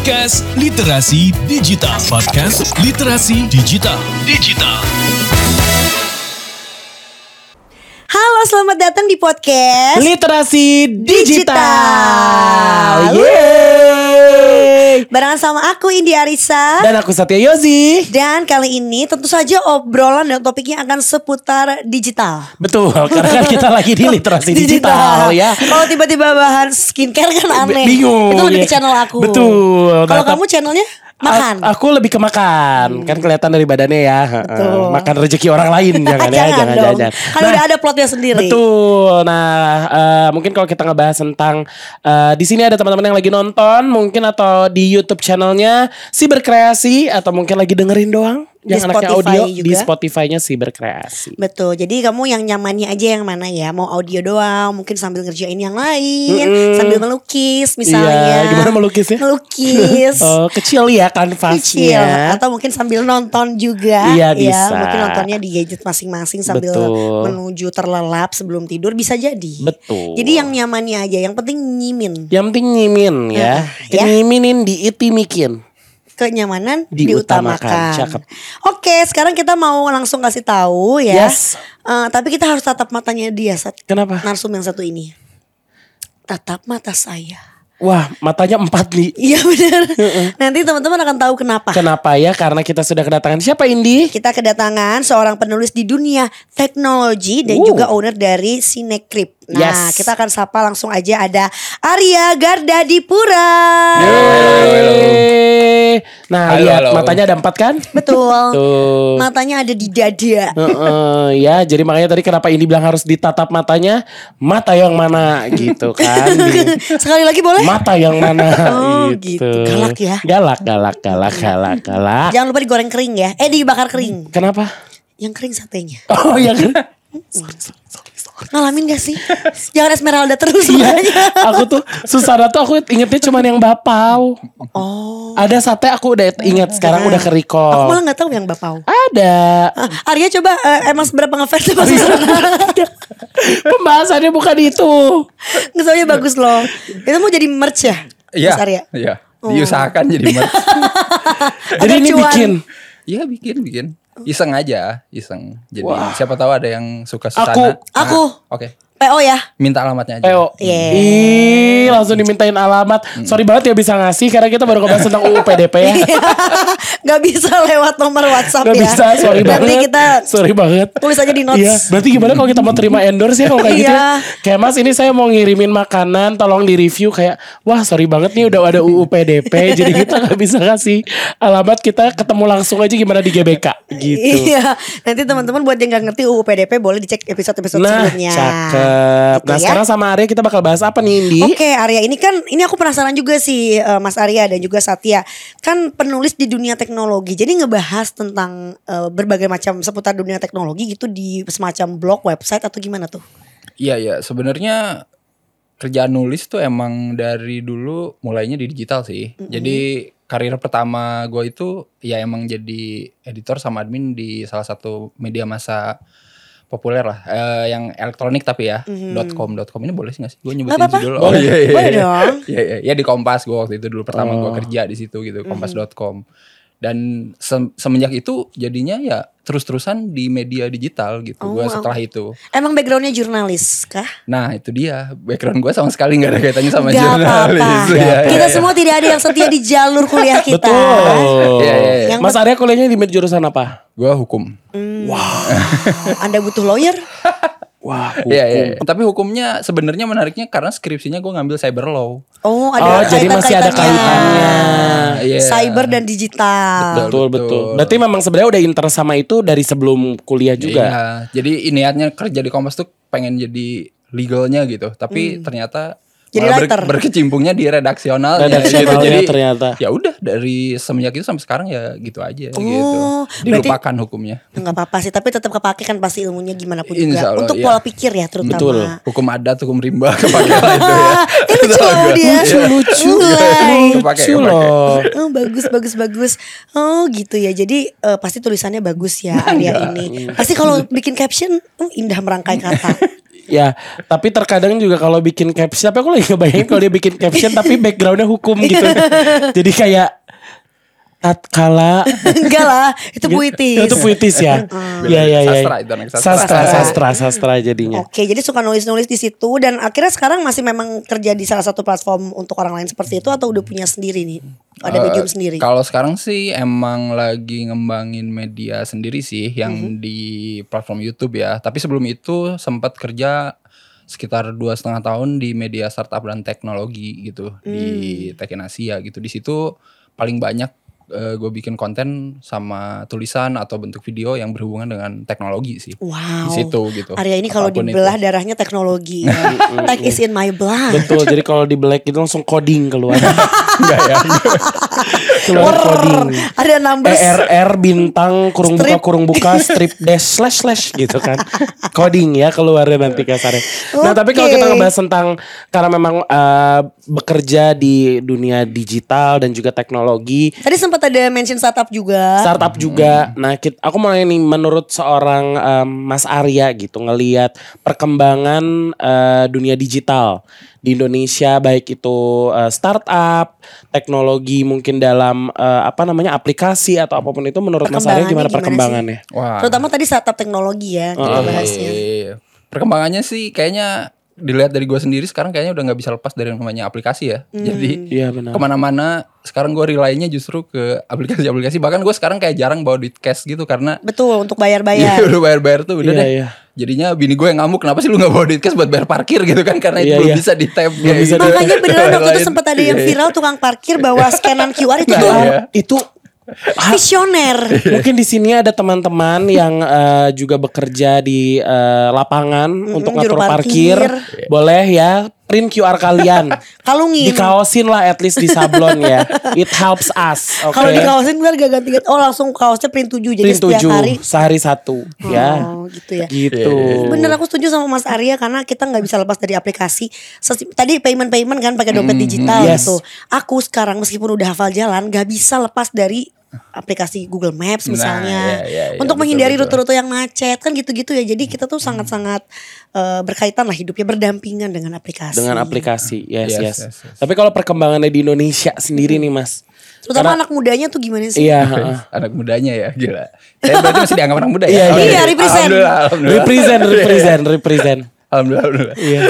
Podcast Literasi Digital. Podcast Literasi Digital. Digital. Halo, selamat datang di podcast Literasi digital. Digital. Yeay. Barengan sama aku Indi Arisa Dan aku Satya Yozi. Dan kali ini tentu saja obrolan dan topiknya akan seputar digital Betul, karena kan kita lagi di literasi digital, ya. Kalau tiba-tiba bahas skincare kan aneh Bingung. Itu lebih ya. channel aku Betul. Kalau kamu channelnya makan A- aku lebih ke makan, kan kelihatan dari badannya ya. Betul. Makan rezeki orang lain jangan ya, jangan dong. jangan. Kan udah ada plotnya sendiri Betul. Nah, eh, mungkin kalau kita ngebahas tentang eh, di sini ada teman-teman yang lagi nonton, mungkin atau di YouTube channelnya si berkreasi atau mungkin lagi dengerin doang, Di yang anaknya Spotify audio juga. di Spotify-nya si berkreasi. Betul, jadi kamu yang nyamannya aja yang mana ya Mau audio doang, mungkin sambil ngerjain yang lain Sambil melukis misalnya Iya, gimana melukis ya? Melukis Oh, kecil ya kanvasnya. kecil atau mungkin sambil nonton juga Iya, ya bisa. mungkin nontonnya di gadget masing-masing sambil Betul. menuju terlelap sebelum tidur bisa jadi Betul. jadi yang nyamannya aja yang penting nyimin Yang penting nyimin ya. Nah, ya. Nyiminin diitimikin. Kenyamanan Diutamakan. diutamakan, Cakep. oke sekarang kita mau langsung kasih tahu ya Yes. Eh, tapi kita harus tatap matanya dia Sat. Kenapa? narsum yang satu ini tatap mata saya Wah, matanya empat nih. iya benar nanti teman-teman akan tahu kenapa Kenapa ya? Karena kita sudah kedatangan siapa Indi? Kita kedatangan seorang penulis di dunia teknologi dan Uh. juga owner dari Cinecrip. Nah, Yes. kita akan sapa langsung aja ada Arya Gardadipura. Yeay. Nah, Halo, lihat halo. matanya ada empat kan? Betul. Tuh. Matanya ada di dada. Heeh, ya, jadi makanya tadi kenapa Indi bilang harus ditatap matanya, mata yang mana gitu kan? Sekali lagi boleh? mata yang mana Oh, gitu. Galak ya. Galak, galak, galak, galak, galak. Jangan lupa digoreng kering ya. Eh dibakar kering. Kenapa? Yang kering satenya. Oh ya kan? Ngalamin gak sih? Jangan Esmeralda terus Iya, aku tuh Susana tuh aku ingetnya cuman yang bapau. Oh. Ada sate aku udah ingat sekarang udah ke Aku recall. malah gak tahu yang bapau. Ada. Ah, Arya coba eh, emang seberapa ngefans sama Iya. Susana? Pembahasannya bukan itu. Ngesoalnya bagus loh. Itu mau jadi merch ya? Iya. Iya. Diusahakan jadi merch. Jadi ini cuan. bikin. Iya bikin bikin. Iseng aja, iseng. Jadi siapa tahu ada yang suka Aku- Susana. aku. Ah, Oke. PO ya? Minta alamatnya aja. PO. Iya. Ih, langsung dimintain alamat. Sorry banget ya bisa ngasih karena kita baru ngebahas tentang UU PDP ya. Gak bisa lewat nomor WhatsApp Gak ya. bisa, sorry Nanti banget. kita sorry banget. tulis aja di notes. Iya, berarti gimana kalau kita mau terima endorse ya kalau kayak gitu? Iya. ya? Kayak Mas ini saya mau ngirimin makanan, tolong di review kayak wah sorry banget nih udah ada UU PDP, jadi kita nggak bisa kasih alamat kita ketemu langsung aja gimana di GBK gitu. Iya. Nanti teman-teman buat yang gak ngerti UU PDP boleh dicek episode-episode Nah, sebelumnya. cakep. Gitu Nah, ya. sekarang sama Arya kita bakal bahas apa nih, Indi? Oke Arya ini kan ini aku penasaran juga sih eh, Mas Arya dan juga Satya kan penulis di dunia teknologi jadi ngebahas tentang eh, berbagai macam seputar dunia teknologi gitu di semacam blog website atau gimana tuh? Iya iya. Sebenarnya kerjaan nulis tuh emang dari dulu mulainya di digital sih. Jadi karir pertama gue itu ya emang jadi editor sama admin di salah satu media massa populer lah Eh, yang elektronik tapi ya .com .com ini boleh sih gak sih gue nyebutin Nggak apa-apa. judul Boleh. iya iya Boleh iya. dong. Iya iya ya di Kompas gue waktu itu dulu pertama gue Oh. kerja di situ gitu kompas.com dan sem- semenjak itu jadinya ya terus-terusan di media digital gitu Oh, gue setelah itu Emang backgroundnya jurnalis kah? Nah itu dia background gue sama sekali nggak ada kaitannya sama Gak jurnalis. apa-apa. Iya, iya, Kita iya. semua tidak ada yang setia di jalur kuliah kita. Betul. Iya, iya, iya. Yang Mas Arya kuliahnya di jurusan apa? Gue hukum. Anda butuh lawyer? Wah, Iya iya. iya. Tapi hukumnya sebenarnya menariknya karena skripsinya gue ngambil cyber law. Oh, Oh, ada jadi masih ada kaitannya. Iya. Cyber dan digital. Betul, betul. betul. Berarti memang sebenarnya udah interest sama itu dari sebelum kuliah juga. Iya. Jadi niatnya kerja di Kompas tuh pengen jadi legalnya gitu. Tapi ternyata Jadi malah writer. berkecimpungnya di redaksional. Redaksionalnya Jadi ternyata. ya udah dari semenjak itu sampai sekarang ya gitu aja gitu. Oh, berarti- Dilupakan hukumnya. Enggak apa-apa sih, tapi tetap kepake kan pasti ilmunya gimana pun juga. Insya Allah, Untuk iya. pola pikir ya terutama. Betul. Hukum adat, hukum rimba kepake lah itu ya. Eh, lucu loh dia. Lucu, lucu. Kepake, Lucu kepake. loh. Oh, bagus bagus bagus. Oh gitu ya. Jadi eh, pasti tulisannya bagus ya Arya ini. Pasti kalau bikin caption oh, indah merangkai kata. Ya, tapi terkadang juga kalau bikin caption, tapi aku lagi ngebayangin kalau dia bikin caption tapi backgroundnya hukum gitu. Jadi kayak tatkala Enggak lah, itu puitis. itu puitis ya. Iya iya iya. Sastra itu sastra. Sastra sastra sastra jadinya. Oke, jadi suka nulis-nulis di situ dan akhirnya sekarang masih memang kerja di salah satu platform untuk orang lain seperti itu atau udah punya sendiri nih? Ada Eh, medium sendiri. Kalau sekarang sih emang lagi ngembangin media sendiri sih yang Mhm. di platform YouTube ya. Tapi sebelum itu sempat kerja sekitar dua setengah tahun di media startup dan teknologi gitu di Hmm. Tekken Asia gitu. Di situ paling banyak gue bikin konten sama tulisan atau bentuk video yang berhubungan dengan teknologi sih. Wow. Di situ gitu. Arya ini kalau dibelah itu. darahnya teknologi. Tech is in my blood. Betul. Jadi kalau di black itu langsung coding keluar. Enggak ya. keluar coding. Ada numbers. ERR bintang kurung buka Strip. kurung buka strip dash slash slash gitu kan coding ya keluarnya nanti kasarnya nah tapi kalau kita ngebahas tentang karena memang eh, bekerja di dunia digital dan juga teknologi Tadi sempat ada mention startup juga. startup juga nah kit- aku mau ini menurut seorang em, Mas Arya gitu ngelihat perkembangan eh, dunia digital di Indonesia baik itu eh, startup teknologi mungkin dalam eh, apa namanya aplikasi atau apa pun itu menurut Mas Arya gimana Perkembangannya gimana sih? Wah. Terutama tadi startup teknologi ya kita bahasnya. Iya. Perkembangannya sih kayaknya dilihat dari gue sendiri sekarang kayaknya udah nggak bisa lepas dari yang namanya aplikasi ya. Jadi Iya benar. ke mana-mana sekarang gue rely-nya justru ke aplikasi-aplikasi. Bahkan gue sekarang kayak jarang bawa duit cash gitu karena Betul untuk Iya bayar-bayar. udah bayar-bayar tuh udah Iya, deh. iya. Jadinya bini gue yang ngamuk kenapa sih lu gak bawa duit cash buat bayar parkir gitu kan karena itu Iya, belum iya. bisa di tap Belum bisa di- Makanya beneran waktu itu sempat ada yang Iya, iya. viral tukang parkir bawa scanan QR itu Nah, tuh iya. itu visioner. mungkin di sini ada teman-teman yang eh, juga bekerja di eh, lapangan untuk juru ngatur parkir. parkir. Boleh ya print QR kalian. Kalungin. Dikaosin lah at least di sablon ya. It helps us. Oke. Kalau di kaosin ntar gak ganti ganti. Oh langsung kaosnya print 7 jadi print setiap hari. sehari satu ya. Oh gitu ya. Gitu. Bener aku setuju sama Mas Arya karena kita nggak bisa lepas dari aplikasi. Tadi payment payment kan pakai dompet digital yes. gitu. Aku sekarang meskipun udah hafal jalan nggak bisa lepas dari aplikasi Google Maps Nah, misalnya iya, iya, iya, untuk betul, menghindari rute-rute yang macet kan gitu-gitu ya. Jadi kita tuh sangat-sangat eh, berkaitan lah hidupnya berdampingan dengan aplikasi. Dengan aplikasi. Yes, yes. Yes, yes, yes. Tapi kalau perkembangannya di Indonesia sendiri nih, Mas. Terutama Karena- anak mudanya tuh gimana sih? Iya, heeh. anak mudanya ya gila. Saya berarti masih dianggap anak muda ya. Iya, Oke. iya, represent. Alhamdulillah, alhamdulillah. represent, represent, represent. Alhamdulillah, alhamdulillah. Iya.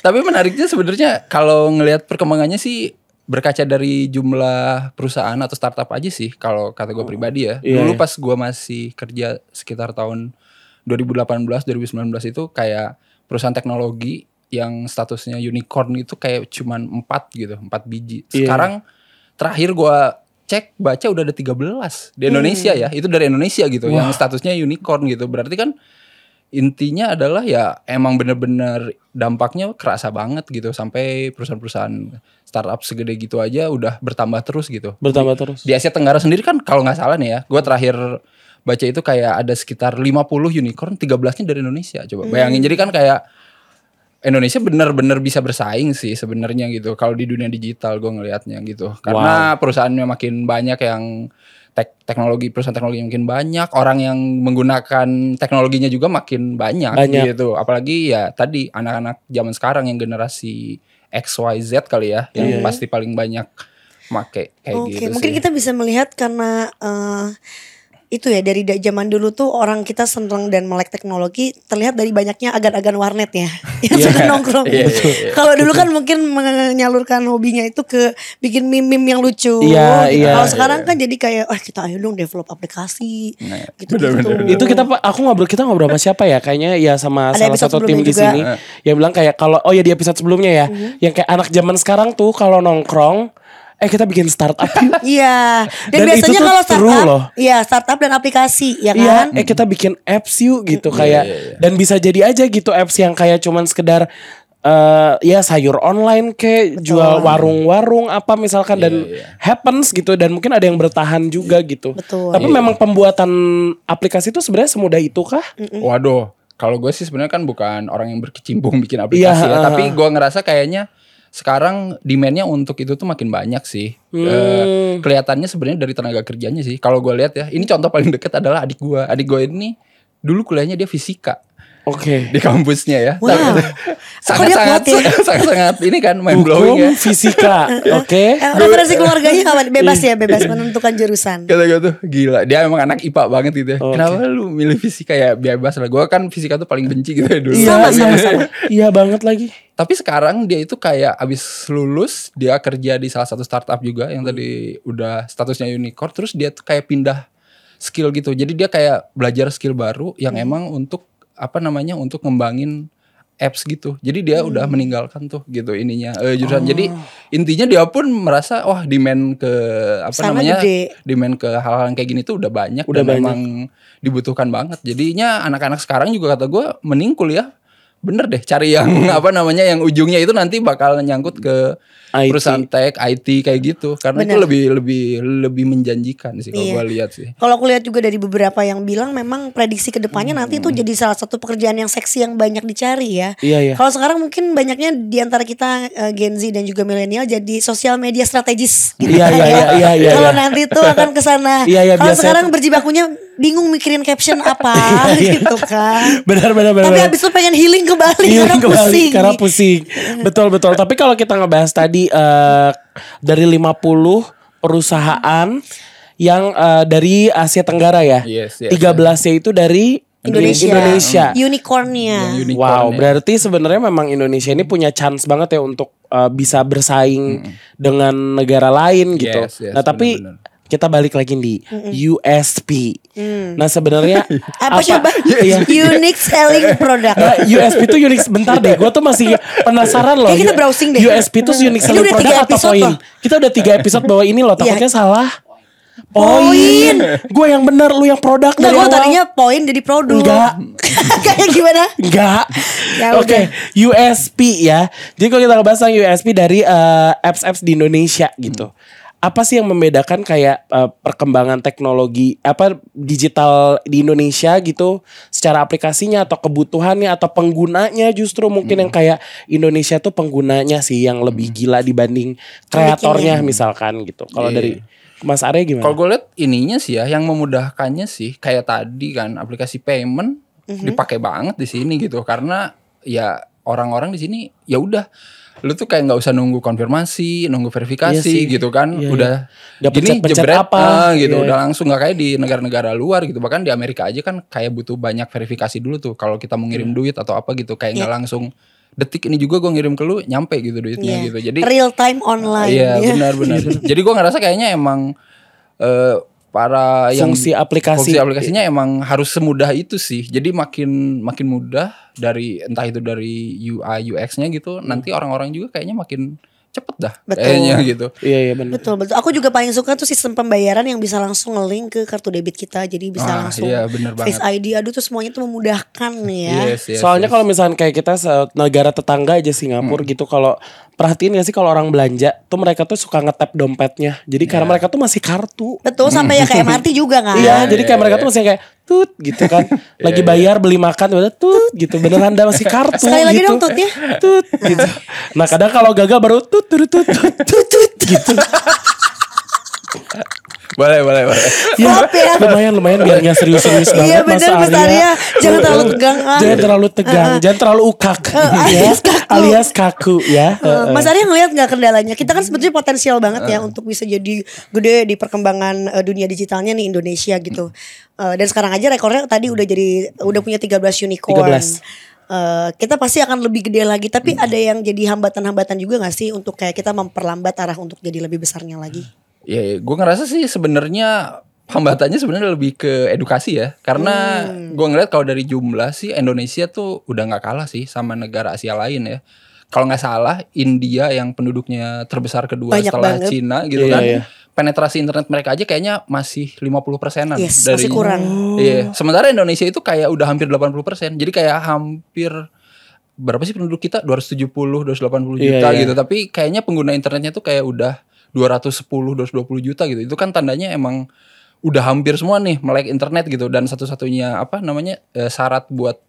Tapi menariknya sebenarnya kalau ngelihat perkembangannya sih berkaca dari jumlah perusahaan atau startup aja sih kalau kata gue pribadi ya. Iya, Dulu iya. pas gue masih kerja sekitar tahun 2018 2019 itu kayak perusahaan teknologi yang statusnya unicorn itu kayak cuman 4 gitu, 4 biji. Iya. Sekarang terakhir gue cek baca udah ada 13 di Indonesia ya. Itu dari Indonesia gitu yang statusnya unicorn gitu. Berarti kan intinya adalah ya emang bener-bener dampaknya kerasa banget gitu sampai perusahaan-perusahaan startup segede gitu aja udah bertambah terus gitu. Bertambah terus. Di Asia Tenggara sendiri kan kalau nggak salah nih ya, gue terakhir baca itu kayak ada sekitar 50 unicorn, 13-nya dari Indonesia. Coba bayangin jadi kan kayak Indonesia bener-bener bisa bersaing sih sebenarnya gitu. Kalau di dunia digital gue ngelihatnya gitu. Karena perusahaannya makin banyak yang tek- teknologi perusahaan teknologi makin banyak, orang yang menggunakan teknologinya juga makin banyak, Banyak. gitu. Apalagi ya tadi anak-anak zaman sekarang yang generasi X, Y, Z kali ya, yang pasti paling banyak make kayak Oke, gitu mungkin sih. kita bisa melihat karena eh, itu ya dari da- zaman dulu tuh orang kita seneng dan melek teknologi terlihat dari banyaknya agan-agan warnet ya yang suka nongkrong. Iya, iya, iya. Kalau dulu kan mungkin menyalurkan hobinya itu ke bikin meme-meme yang lucu. Iya, gitu. iya. Kalau sekarang kan jadi kayak, wah kita ayo dong develop aplikasi, Nah, gitu gitu. Itu kita aku ngobrol kita ngobrol sama siapa ya? Kayaknya ya sama Ada salah satu tim di sini yang bilang kayak kalau oh ya di episode sebelumnya ya, yang kayak anak zaman sekarang tuh kalau nongkrong eh kita bikin startup yuk. Iya. Dan, Dan itu biasanya tuh kalau startup, loh. iya startup dan aplikasi, ya Iya, kan? eh kita bikin apps yuk gitu kayak iya, iya. dan bisa jadi aja gitu apps yang kayak cuman sekedar eh ya sayur online kayak jual warung-warung apa misalkan dan happens gitu dan mungkin ada yang bertahan juga gitu. Betul. Tapi memang pembuatan aplikasi itu sebenarnya semudah itu kah? Waduh, kalau gue sih sebenarnya kan bukan orang yang berkecimpung bikin aplikasi Iya, ya, uh, tapi gue ngerasa kayaknya sekarang demandnya untuk itu tuh makin banyak sih. Hmm. Eh, kelihatannya sebenarnya dari tenaga kerjanya sih. Kalau gue lihat ya, ini contoh paling deket adalah adik gue. Adik gue ini dulu kuliahnya dia fisika. Oke. di kampusnya ya. Wow. Kok dia sangat kuat ya? sangat sangat sangat ini kan mind blowing ya. Hukum fisika. Oke. Eh, referensi keluarganya apa? Bebas ya, bebas menentukan jurusan. Kata gue tuh gila dia emang anak IPA banget gitu ya. Oke. Kenapa lu milih fisika ya bebas lah. Gue kan fisika tuh paling benci gitu ya dulu. Iya, Sama, iya, sama, sama. Iya banget lagi. Tapi sekarang dia itu kayak abis lulus dia kerja di salah satu startup juga yang tadi udah statusnya unicorn. Terus dia tuh kayak pindah skill gitu. Jadi dia kayak belajar skill baru yang emang untuk apa namanya untuk ngembangin apps gitu. Jadi dia udah meninggalkan tuh gitu ininya eh, jurusan. Jadi intinya dia pun merasa wah demand ke apa Sana namanya gede. demand ke hal-hal kayak gini tuh udah banyak Udah dan banyak. memang dibutuhkan banget. Jadinya anak-anak sekarang juga kata gue mending kuliah bener deh cari yang apa namanya yang ujungnya itu nanti bakal nyangkut ke IT. perusahaan tech IT kayak gitu karena itu Bener. lebih lebih lebih menjanjikan sih kalau Iya. gue lihat sih. Kalau aku lihat juga dari beberapa yang bilang memang prediksi ke depannya nanti Hmm. itu jadi salah satu pekerjaan yang seksi yang banyak dicari ya. Iya, iya. Kalau sekarang mungkin banyaknya di antara kita eh, Gen Z dan juga milenial jadi sosial media strategis. gitu Iya, kan iya, ya. iya, iya, iya, Kalau iya. nanti tuh akan ke sana. Iya, iya, Kalau sekarang tuh- berjibakunya bingung mikirin caption apa Iya, iya. gitu kan. Benar benar benar. Tapi benar. habis itu pengen healing kembali Iya, karena kembali, pusing. Karena pusing. betul betul. Tapi kalau kita ngebahas tadi eh, dari 50 perusahaan yang eh, dari Asia Tenggara ya. Yes, yes, 13-nya itu dari Indonesia. Indonesia. Unicornnya. Unicorn Wow, berarti sebenarnya memang Indonesia ini punya chance banget ya untuk uh, bisa bersaing dengan negara lain gitu. Yes, yes, nah, tapi benar-benar. Kita balik lagi di USP. Nah, sebenarnya Apa, coba? Iya. Unique selling product. Nah, USP itu unik sebentar deh. Gue tuh masih penasaran loh. Kayak kita browsing deh. USP itu unique selling product atau poin? Kita udah tiga episode bahwa ini loh. Takutnya Iya. salah. Poin. Gue yang benar, lu yang produk dari gue awal. tadinya poin jadi produk. Enggak. Kayak gimana? Enggak. Ya Oke, USP ya. Jadi kalau kita ngebahas tentang USP dari eh, apps-apps di Indonesia gitu. Apa sih yang membedakan kayak eh, perkembangan teknologi apa digital di Indonesia gitu secara aplikasinya atau kebutuhannya atau penggunanya justru mungkin yang kayak Indonesia tuh penggunanya sih yang lebih gila dibanding kreatornya misalkan gitu. Kalau Iya. dari Mas Arya gimana? Kalau gue lihat ininya sih ya, yang memudahkannya sih kayak tadi kan aplikasi payment Mhm. dipakai banget di sini gitu karena ya orang-orang di sini ya udah lu tuh kayak nggak usah nunggu konfirmasi, nunggu verifikasi Iya sih. gitu kan, Iya, udah iya. Dapet gini chat-pencet jebret apa, ah, gitu, iya. udah langsung nggak kayak di negara-negara luar gitu, bahkan di Amerika aja kan kayak butuh banyak verifikasi dulu tuh kalau kita mau Iya. ngirim duit atau apa gitu, kayak nggak Iya. langsung detik ini juga gue ngirim ke lu nyampe gitu duitnya Iya. gitu, jadi real time online. Iya ya. benar benar. Jadi gua ngerasa kayaknya emang eh, para yang Fungsi aplikasi. fungsi aplikasinya emang harus semudah itu sih. Jadi makin makin mudah dari entah itu dari UI UX-nya gitu. Nanti orang-orang juga kayaknya makin cepet dah Betul. kayaknya gitu. Iya iya benar. Betul betul. Aku juga paling suka tuh sistem pembayaran yang bisa langsung nge-link ke kartu debit kita. Jadi bisa Ah, langsung iya, bener Face banget. ID. Aduh tuh semuanya tuh memudahkan nih ya. Yes, yes, Soalnya yes. kalau misalnya kayak kita negara tetangga aja Singapura Hmm. gitu kalau perhatiin gak sih kalau orang belanja tuh mereka tuh suka ngetap dompetnya. Jadi karena Iya. mereka tuh masih kartu. Betul sampai ya ke MRT juga kan. Iya, jadi kayak iya, mereka iya. tuh masih kayak tut gitu kan. Lagi bayar beli makan udah tut gitu. Beneran ada masih kartu Sekali lagi gitu. dong tutnya. Tut gitu. Nah, kadang kalau gagal baru tut tut tut tut tut, tut gitu. Boleh boleh boleh. Maaf ya. Lumayan lumayan biar nggak serius-serius Iya, banget bener, Mas Arya. Jangan terlalu tegang, ah. Jangan terlalu tegang, jangan terlalu ukak ya. alias kaku. Alias kaku ya. Eh, Mas Arya ngelihat nggak kendalanya? Kita kan sebetulnya potensial banget ya untuk bisa jadi gede di perkembangan eh, dunia digitalnya nih Indonesia gitu. Eh, dan sekarang aja rekornya tadi udah jadi udah punya 13 unicorn. 13. Eh, kita pasti akan lebih gede lagi. Tapi ada yang jadi hambatan-hambatan juga nggak sih untuk kayak kita memperlambat arah untuk jadi lebih besarnya lagi? Ya, gue ngerasa sih sebenarnya hambatannya sebenarnya lebih ke edukasi ya, karena Hmm. gue ngeliat kalau dari jumlah sih Indonesia tuh udah nggak kalah sih sama negara Asia lain ya. Kalau nggak salah India yang penduduknya terbesar kedua Banyak setelah banget. Cina gitu Iya, kan, iya. penetrasi internet mereka aja kayaknya masih 50 persenan Yes, masih kurang. Iya, sementara Indonesia itu kayak udah hampir 80 persen, jadi kayak hampir berapa sih penduduk kita 270 280 Iya, juta iya. gitu tapi kayaknya pengguna internetnya tuh kayak udah 210 220 juta gitu itu kan tandanya emang udah hampir semua nih melek internet gitu dan satu-satunya apa namanya eh, syarat buat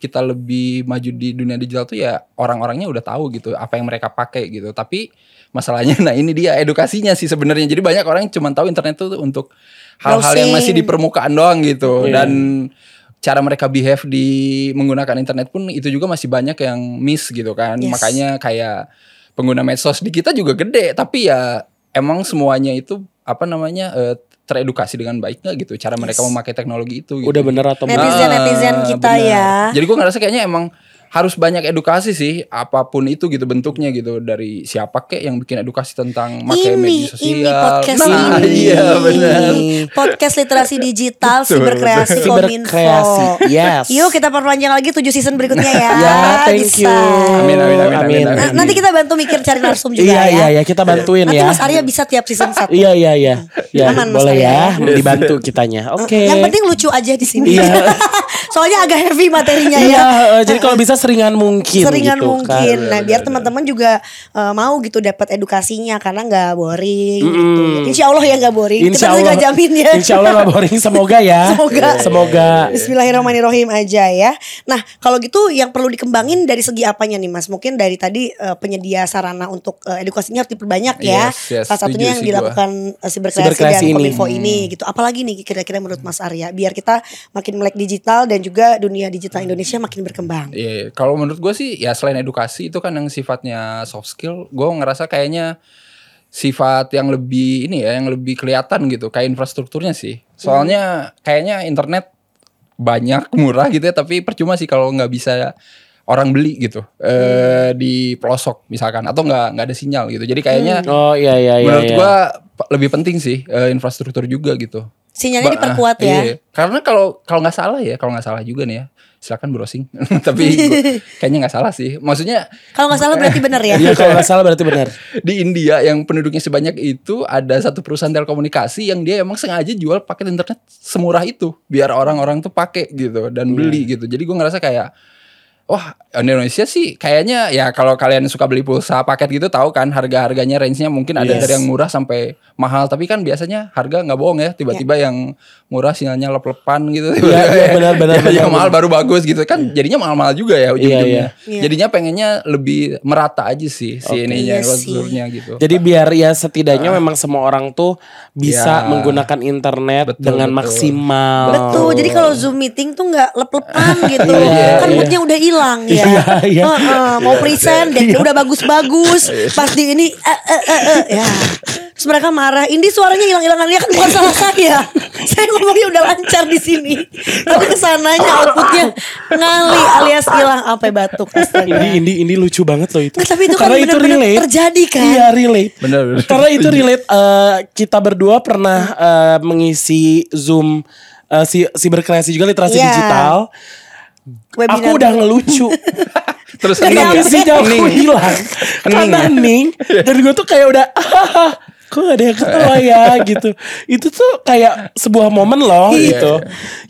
kita lebih maju di dunia digital tuh ya orang-orangnya udah tahu gitu apa yang mereka pakai gitu tapi masalahnya nah ini dia edukasinya sih sebenarnya jadi banyak orang yang cuma tahu internet tuh untuk hal-hal yang masih di permukaan doang gitu Iya. dan cara mereka behave di menggunakan internet pun itu juga masih banyak yang miss gitu kan. Yes. Makanya kayak pengguna medsos di kita juga gede, tapi ya emang semuanya itu apa namanya eh, teredukasi dengan baik nggak gitu cara mereka Yes. memakai teknologi itu. Gitu. Udah bener atau? Netizen- netizen kita benar. ya. Jadi gue ngerasa kayaknya emang harus banyak edukasi sih apa pun itu gitu bentuknya gitu dari siapa kek yang bikin edukasi tentang pakai ini media sosial. ini podcast nah, ini iya benar. podcast literasi digital Betul, siberkreasi kominfo Siberkreasi, yes. yuk kita perpanjang lagi 7 season berikutnya ya Ya, thank Bisa. you. Amin, amin, amin, amin, Nah, amin. nanti kita bantu mikir cari narsum juga Iya ya iya iya kita bantuin nanti ya. Mas Arya bisa tiap season satu Iya iya iya. Ya, Aman, boleh ya dibantu kitanya. Oke. yang penting lucu aja di sini Iya. soalnya agak heavy materinya ya eh, jadi kalau bisa seringan mungkin seringan gitu mungkin. kan. Nah, biar teman-teman juga eh, mau gitu dapat edukasinya karena nggak boring gitu. Insya Allah ya nggak boring. Insya Kita Allah, nggak jamin ya. Insya Allah gak boring. Semoga ya. Semoga. Semoga. Bismillahirrahmanirrahim aja ya. Nah, kalau gitu yang perlu dikembangin dari segi apanya nih Mas? Mungkin dari tadi eh, penyedia sarana untuk eh, edukasinya harus diperbanyak ya. Yes, yes, Salah satunya yang dilakukan eh, siberkreasi Siberkreasi dan ini. kominfo ini gitu. Apalagi nih kira-kira menurut Mas Arya biar kita makin melek digital dan juga dunia digital Indonesia makin berkembang. Iya, kalau menurut gue sih ya selain edukasi itu kan yang sifatnya soft skill, gue ngerasa kayaknya sifat yang lebih ini ya, yang lebih kelihatan gitu, kayak infrastrukturnya sih. Soalnya kayaknya internet banyak murah gitu ya, tapi percuma sih kalau nggak bisa orang beli gitu eh di pelosok misalkan atau nggak nggak ada sinyal gitu. Jadi kayaknya Oh iya iya iya. menurut iya. gua p- lebih penting sih eh, infrastruktur juga gitu. Sinyalnya Ba- diperkuat ah, ya. iya. Karena kalau kalau nggak salah ya, kalau nggak salah juga nih ya, silakan browsing. Tapi gua- kayaknya nggak salah sih. Maksudnya Kalau nggak salah berarti benar ya. Iya kalau nggak salah berarti benar. di India yang penduduknya sebanyak itu ada satu perusahaan telekomunikasi yang dia emang sengaja jual paket internet semurah itu biar orang-orang tuh pakai gitu dan beli gitu. Jadi gua ngerasa kayak Wah, Indonesia sih kayaknya ya kalau kalian suka beli pulsa paket gitu tahu kan harga-harganya range-nya mungkin ada Yes. dari yang murah sampai mahal, tapi kan biasanya harga nggak bohong ya. Tiba-tiba yang murah sinyalnya lep-lepan gitu. Iya, iya, benar, benar, yang, yang benar. mahal baru bagus gitu kan. Jadinya mahal-mahal juga ya ujung-ujungnya. Iya. Jadinya pengennya lebih merata aja sih si ininya Iya gitu. Jadi biar ya setidaknya memang semua orang tuh bisa Ya. menggunakan internet Betul, dengan betul. maksimal. Betul. Jadi kalau Zoom meeting tuh nggak lep-lepan gitu. Iya, kan iya. moodnya udah hilang ya. Iya, iya. Heeh, mau present dan udah bagus-bagus. Pas di ini eh, eh, eh, eh, ya. Terus mereka marah. Ini suaranya hilang-hilangan ya kan bukan salah saya. saya ngomongnya udah lancar di sini. Tapi ke sananya outputnya ngali alias hilang apa batuk. Astaga. Ini ini ini lucu banget loh itu. Nah, tapi itu kan Karena itu benar-benar relate. terjadi kan? Iya relate. Benar, benar. Karena itu relate. eh, kita berdua pernah eh, mengisi Zoom eh, si siberkreasi juga literasi Iya. digital. Webinar. Aku udah ngelucu. Terus Nggak nyampe. sinyal aku hilang. Karena ya? ning. Dan gue tuh kayak udah. Kok gak ada yang ketawa ya gitu Itu tuh kayak sebuah momen loh Iya. gitu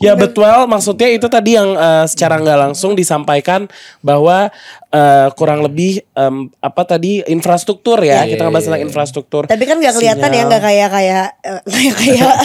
Ya betul maksudnya itu tadi yang eh, secara nggak langsung disampaikan Bahwa eh, kurang lebih em, apa tadi infrastruktur ya Iya, Kita ngebahas iya, tentang iya. infrastruktur Tapi kan nggak kelihatan ya, Sinyal. nggak kayak kayak eh, kayak kayak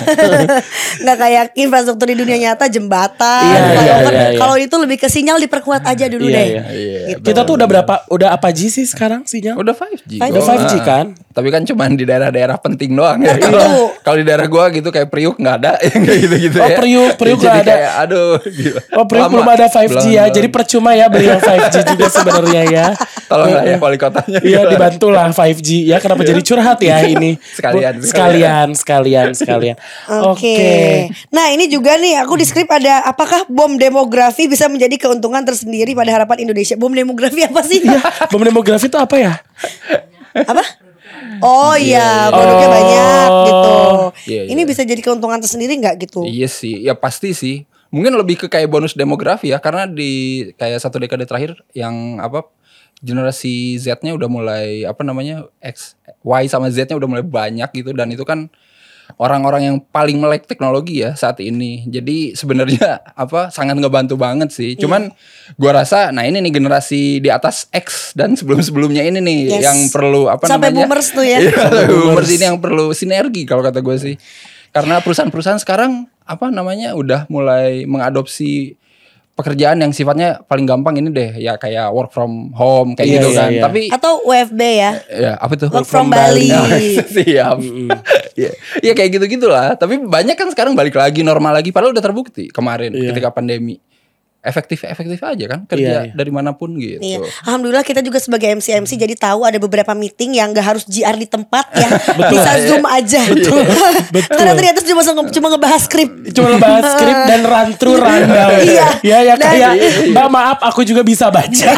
nggak kayak infrastruktur di dunia nyata jembatan. Iya, Kalau iya, kan- iya, iya. kalau itu lebih ke sinyal diperkuat aja dulu Iya, deh. iya. Iya, Gitu. Kita tuh udah berapa Udah apa G sih sekarang sinyal? Udah 5G. Udah kok. 5G Ah. kan? Tapi kan cuman di daerah-daerah penting doang ya. Tentu. Kalau- Kalau di daerah gua gitu kayak Priuk nggak ada yang kayak gitu-gitu Oh, ya. Priuk, Priuk Jadi nggak ada. kayak, aduh. gila. Oh Priok Lama. belum ada 5G Belum, ya belum. Jadi percuma ya beli yang 5G juga sebenarnya ya tolong lah ya wali kotanya. Iya Gila. dibantu lah 5G ya kenapa jadi curhat ya ini Sekalian, Bu- sekalian sekalian sekalian Oke. Nah ini juga nih aku di skrip ada apakah bom demografi bisa menjadi keuntungan tersendiri pada harapan Indonesia? Bom demografi apa sih? bom demografi itu apa ya apa? Oh iya, produknya Oh. banyak gitu. Iya, Ini iya. bisa jadi keuntungan tersendiri nggak gitu? Iya sih, ya pasti sih. Mungkin lebih ke kayak bonus demografi ya, karena di kayak satu dekade terakhir yang apa generasi Z-nya udah mulai apa namanya X, Y sama Z-nya udah mulai banyak gitu dan itu kan orang-orang yang paling melek teknologi ya saat ini. Jadi sebenarnya apa sangat ngebantu banget sih. Cuman gua rasa nah ini nih generasi di atas X dan sebelum-sebelumnya ini nih Yes. yang perlu apa Sampai namanya? boomers tuh ya. Iya, boomers ini yang perlu sinergi kalau kata gue sih. Karena perusahaan-perusahaan sekarang apa namanya udah mulai mengadopsi pekerjaan yang sifatnya paling gampang ini deh ya kayak work from home kayak Iya, gitu iya, kan. iya. Tapi Atau WFB ya. ya apa tuh? Work from Bali. Oh, Siap. Iya ya, kayak gitu-gitulah. Tapi banyak kan sekarang balik lagi normal lagi padahal udah terbukti kemarin Iya. ketika pandemi. Efektif efektif aja kan kerja Iya, iya. dari mana pun gitu. Iya. Alhamdulillah kita juga sebagai MC MC jadi tahu ada beberapa meeting yang gak harus GR di tempat ya. Bisa Zoom aja. Betul. Karena ternyata cuma cuma ngebahas skrip. Cuma bahas skrip dan run through rundown. Iya. Ya ya kayak Mbak maaf aku juga bisa baca.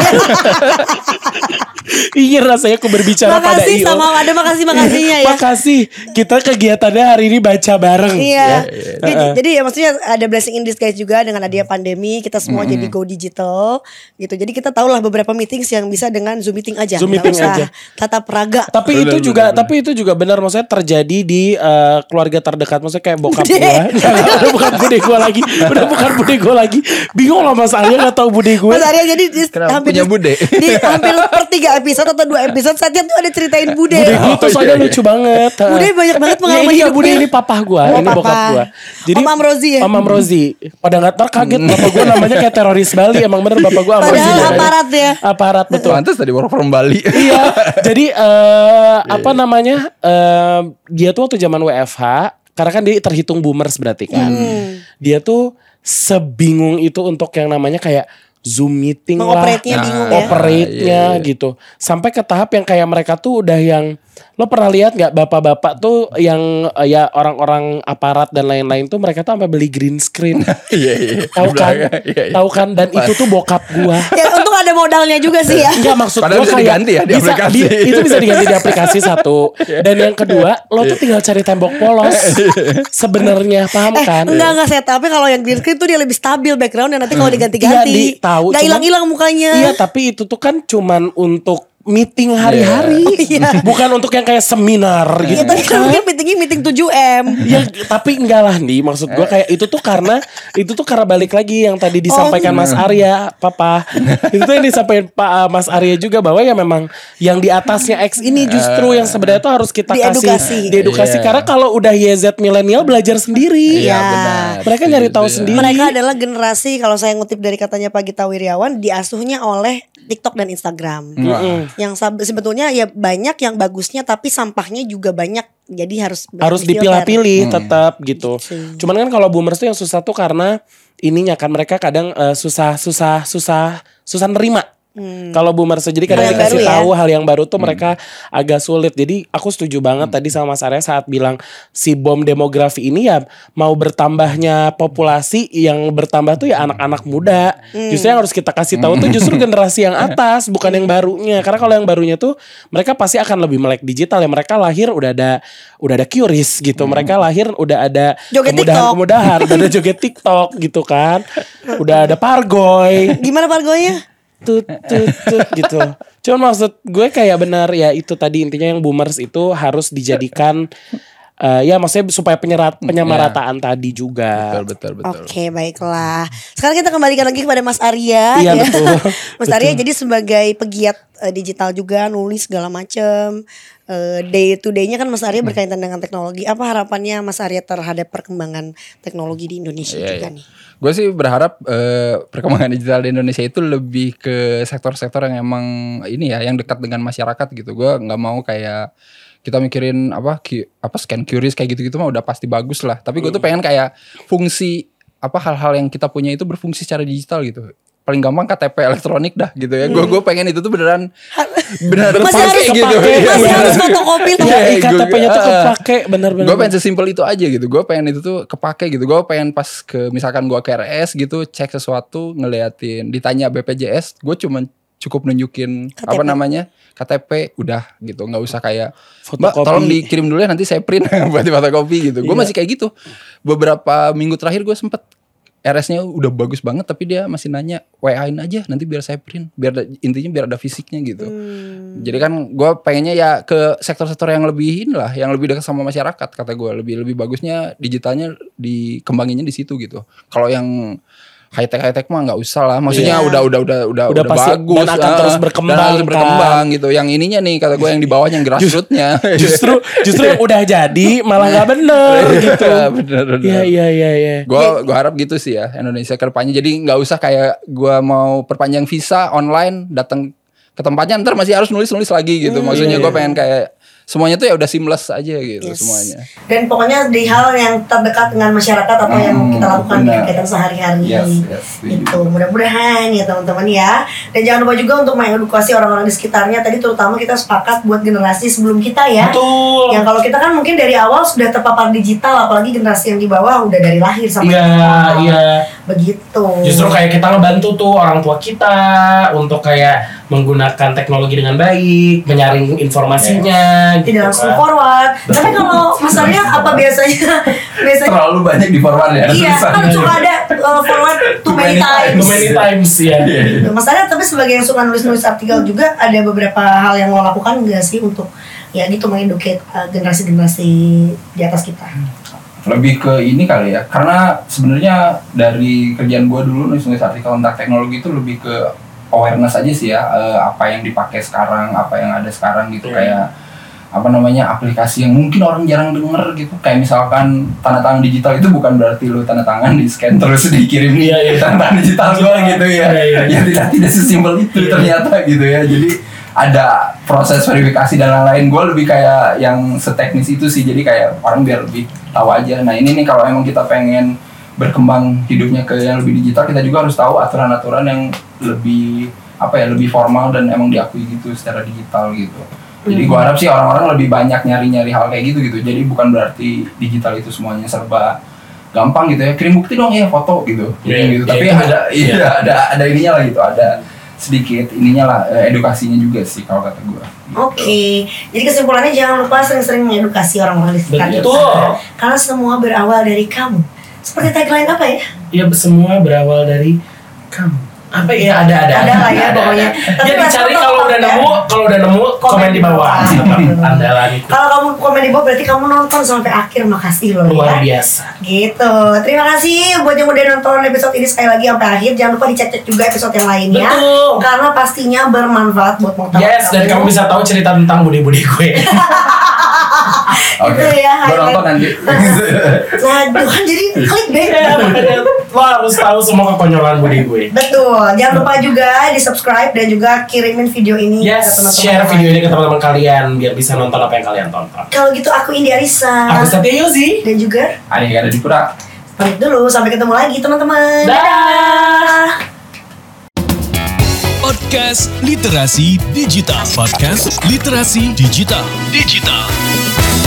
Ingin rasanya aku berbicara pada Makasih IO. sama ada makasih makasihnya ya. Makasih. Kita kegiatannya hari ini baca bareng. Iya. Jadi, jadi ya maksudnya ada blessing in disguise juga dengan adanya pandemi kita semua jadi go digital gitu. Jadi kita tahu lah beberapa meetings yang bisa dengan Zoom meeting aja. Zoom Nggak meeting usah aja. Tatap raga. Tapi Bener, itu bener, juga bener. tapi itu juga benar maksudnya terjadi di eh, keluarga terdekat maksudnya kayak bokap gue. Udah bukan bude gue lagi. Udah bukan bude gue lagi. Bingung lah Mas Arya gak tahu bude gue. Mas Arya jadi di, Kenapa hampir punya bude? di hampir per tiga episode atau dua episode saja tuh ada ceritain bude. Bude gue tuh Oh, soalnya iya, iya. lucu banget. Bude banyak banget Ya, pengalaman ini ya hidupnya. bude ini papa gue, Oh, ini papa. bokap gue. Om Am Rozi ya? Om Am Rozi. Pada nggak ntar kaget bapak gue namanya kayak teroris Bali. Emang bener bapak gue. Padahal namanya. aparat ya. Aparat betul. Pantes tadi work from Bali. iya. Jadi eh apa namanya? eh, dia tuh waktu zaman WFH karena kan dia terhitung boomers berarti kan. Hmm. Dia tuh sebingung itu untuk yang namanya kayak Zoom meeting lah. Mengoperate-nya bingung ya. Operate-nya Iya, iya. gitu. Sampai ke tahap yang kayak mereka tuh udah yang lo pernah lihat nggak bapak-bapak tuh yang eh, ya orang-orang aparat dan lain-lain tuh mereka tuh sampai beli green screen. Iya iya. Tahu Di kan? iya, iya. Tahu kan dan itu tuh bokap gua. Ya untung ada modalnya juga sih ya. Enggak maksud Padahal gua bisa kayak diganti ya di bisa- aplikasi. di- itu bisa diganti di aplikasi satu. Dan yang kedua, lo tuh tinggal cari tembok polos. Sebenarnya paham kan? Enggak enggak saya tapi kalau yang green screen tuh dia lebih stabil background dan nanti kalau Iya, diganti-ganti di- tahu, nggak cuman- hilang-hilang mukanya. Iya, tapi itu tuh kan cuman untuk meeting hari-hari. Iya. Bukan untuk yang kayak seminar gitu. Iya tadi kan mungkin meetingnya meeting 7M. Ya, tapi enggak lah nih maksud gua kayak itu tuh karena itu tuh karena balik lagi yang tadi disampaikan Mas Arya, Papa. itu tuh yang disampaikan Pak uh, Mas Arya juga bahwa ya memang yang di atasnya X ini justru yang sebenarnya tuh harus kita Diedukasi. kasih diedukasi Iya. karena kalau udah YZ milenial belajar sendiri. Iya Iya. benar. Mereka nyari tahu ya. sendiri. Mereka adalah generasi kalau saya ngutip dari katanya Pak Gita Wiryawan diasuhnya oleh TikTok dan Instagram. Mm-mm. Yang sebetulnya ya banyak yang bagusnya tapi sampahnya juga banyak. Jadi harus harus dipilah-pilih tetap gitu. Gitu. Cuman kan kalau boomers tuh yang susah tuh karena ininya kan mereka kadang eh, susah susah susah susah nerima. Kalau boomers jadi kadang Hmm. Hal yang dikasih baru ya. tahu hal yang baru tuh mereka agak sulit. Jadi aku setuju banget tadi sama Mas Arya saat bilang si bom demografi ini ya mau bertambahnya populasi yang bertambah tuh ya anak-anak muda. Hmm. Justru yang harus kita kasih tahu tuh justru generasi yang atas bukan yang barunya. Karena kalau yang barunya tuh mereka pasti akan lebih melek digital ya. Mereka lahir udah ada udah ada curious gitu. Mereka lahir udah ada kemudahan-kemudahan, udah ada joget TikTok gitu kan. Udah ada pargoy Gimana Pargonya? Tut tut tut gitu. Cuman maksud gue kayak benar ya itu tadi intinya yang boomers itu harus dijadikan eh, ya maksudnya supaya penyerat penyamarataan tadi juga. Betul betul betul. Oke baiklah. Sekarang kita kembalikan lagi kepada Mas Arya. Iya, ya. betul. Mas Arya jadi sebagai pegiat eh, digital juga nulis segala macam. Eh, day to day-nya kan Mas Hmm. Arya berkaitan dengan teknologi. Apa harapannya Mas Arya terhadap perkembangan teknologi di Indonesia Iya, juga iya. nih? Gue sih berharap eh, perkembangan digital di Indonesia itu lebih ke sektor-sektor yang emang ini ya, yang dekat dengan masyarakat gitu. Gue nggak mau kayak kita mikirin apa apa scan curious kayak gitu-gitu mah udah pasti bagus lah. Tapi gue tuh pengen kayak fungsi apa hal-hal yang kita punya itu berfungsi secara digital gitu. Paling gampang KTP elektronik dah gitu ya. Gue gue pengen itu tuh beneran beneran Masih harus kepake gitu. Iya, Masih beneran. harus fotokopi tuh. Ya, IKTP-nya tuh kepake bener-bener. Gue pengen sesimpel itu aja gitu. Gue pengen itu tuh kepake gitu. Gue pengen pas ke misalkan gue ke RS gitu cek sesuatu ngeliatin, ditanya BPJS, gue cuman cukup nunjukin KTP. apa namanya KTP udah gitu nggak usah kayak mbak Fotokopi. tolong dikirim dulu ya nanti saya print buat di fotokopi gitu gue Iya. masih kayak gitu beberapa minggu terakhir gue sempet RS-nya udah bagus banget tapi dia masih nanya WA-in aja nanti biar saya print biar ada- intinya biar ada fisiknya gitu Hmm. jadi kan gue pengennya ya ke sektor-sektor yang lebih inilah, yang lebih dekat sama masyarakat kata gue. Lebih lebih bagusnya digitalnya dikembanginnya di situ gitu. Kalau yang high tech high tech mah nggak usah lah. Maksudnya Iya. udah udah udah udah Udah udah, pasti bagus dan akan ah, terus berkembang, dan harus kan. berkembang gitu. Yang ininya nih kata gue yang di bawahnya yang grassrootsnya. Justru justru yang udah jadi malah nggak bener gitu. Iya, bener, bener. Iya iya iya iya. Gue gue harap gitu sih ya Indonesia ke depannya. Jadi nggak usah kayak gue mau perpanjang visa online datang ke tempatnya ntar masih harus nulis nulis lagi gitu. Maksudnya gue pengen kayak semuanya tuh ya udah seamless aja gitu Yes. semuanya. Dan pokoknya di hal yang terdekat dengan masyarakat atau yang Hmm, kita lakukan di benar. kegiatan sehari-hari. Yes, yes. Itu mudah-mudahan ya teman-teman ya. Dan jangan lupa juga untuk mengedukasi orang-orang di sekitarnya. Tadi terutama kita sepakat buat generasi sebelum kita ya. Betul. Yang kalau kita kan mungkin dari awal sudah terpapar digital, apalagi generasi yang di bawah udah dari lahir sampai Iya sekarang. iya. Begitu. Justru kayak kita ngebantu tuh orang tua kita untuk kayak menggunakan teknologi dengan baik, menyaring informasinya. gitu tidak langsung kan. forward. Tapi kalau Mas Arya apa biasanya biasanya Terlalu banyak di forward ya. Iya, kan tulisannya. suka ada uh, forward too many many times. Too many times ya. Mas Arya tapi sebagai yang suka nulis-nulis artikel juga ada beberapa hal yang lo lakukan enggak sih untuk ya gitu mengeduket uh, generasi-generasi di atas kita. Lebih ke ini kali ya karena sebenarnya dari kerjaan gue dulu nulis nulis artikel tentang teknologi itu lebih ke awareness aja sih ya eh, apa yang dipakai sekarang apa yang ada sekarang gitu Hmm. kayak apa namanya aplikasi yang mungkin orang jarang denger gitu kayak misalkan tanda tangan digital itu bukan berarti lu tanda tangan di scan terus dikirim Iya, iya. tanda tangan digital gua gitu ya iya, iya. ya tidak tidak sesimpel itu Iya. ternyata gitu ya jadi ada proses verifikasi dan lain-lain. Gue lebih kayak yang seteknis itu sih. Jadi kayak orang biar lebih tahu aja. Nah ini nih kalau emang kita pengen berkembang hidupnya ke yang lebih digital kita juga harus tahu aturan-aturan yang lebih apa ya lebih formal dan emang diakui gitu secara digital gitu. Jadi gue harap sih orang-orang lebih banyak nyari-nyari hal kayak gitu gitu. Jadi bukan berarti digital itu semuanya serba gampang gitu ya. Kirim bukti dong ya foto gitu. Kirim gitu. iya, tapi itu ada iya. iya. ada ada ininya lah gitu. Ada sedikit ininya lah eh, edukasinya juga sih kalau kata gue Oke, jadi kesimpulannya jangan lupa sering-sering mengedukasi orang-orang di sekitar kita. Betul. Karena semua berawal dari kamu. Seperti tagline apa ya? Ya semua berawal dari kamu. Apa ya ada ada. Ada lah ya pokoknya. Tapi Jadi respon cari kalau tetap udah ya. nemu, kalau udah nemu komen di bawah. Andalan itu Kalau kamu komen di bawah berarti kamu nonton sampai akhir. Makasih loh luar ya. biasa. Gitu. Terima kasih buat yang udah nonton episode ini sekali lagi sampai akhir. Jangan lupa dicek-cek juga episode yang lainnya. Betul. Karena pastinya bermanfaat buat mengetahui Yes, dan kamu bisa tahu cerita tentang budi-budi gue. oke Itu ya, nonton nanti Nah, Tuhan jadi klik deh. Ya, lo harus tahu semua kekonyolan budi gue. Betul. Jangan lupa juga di subscribe dan juga kirimin video ini Yes, ke teman-teman. share yang video ini ke teman-teman kalian biar bisa nonton apa yang kalian tonton. Kalau gitu aku Indi Arisa Aku Satya Yozi. dan juga ada yang ada di pura pamit dulu sampai ketemu lagi teman-teman. Dadah. Podcast Literasi Digital. Podcast Literasi Digital. Digital.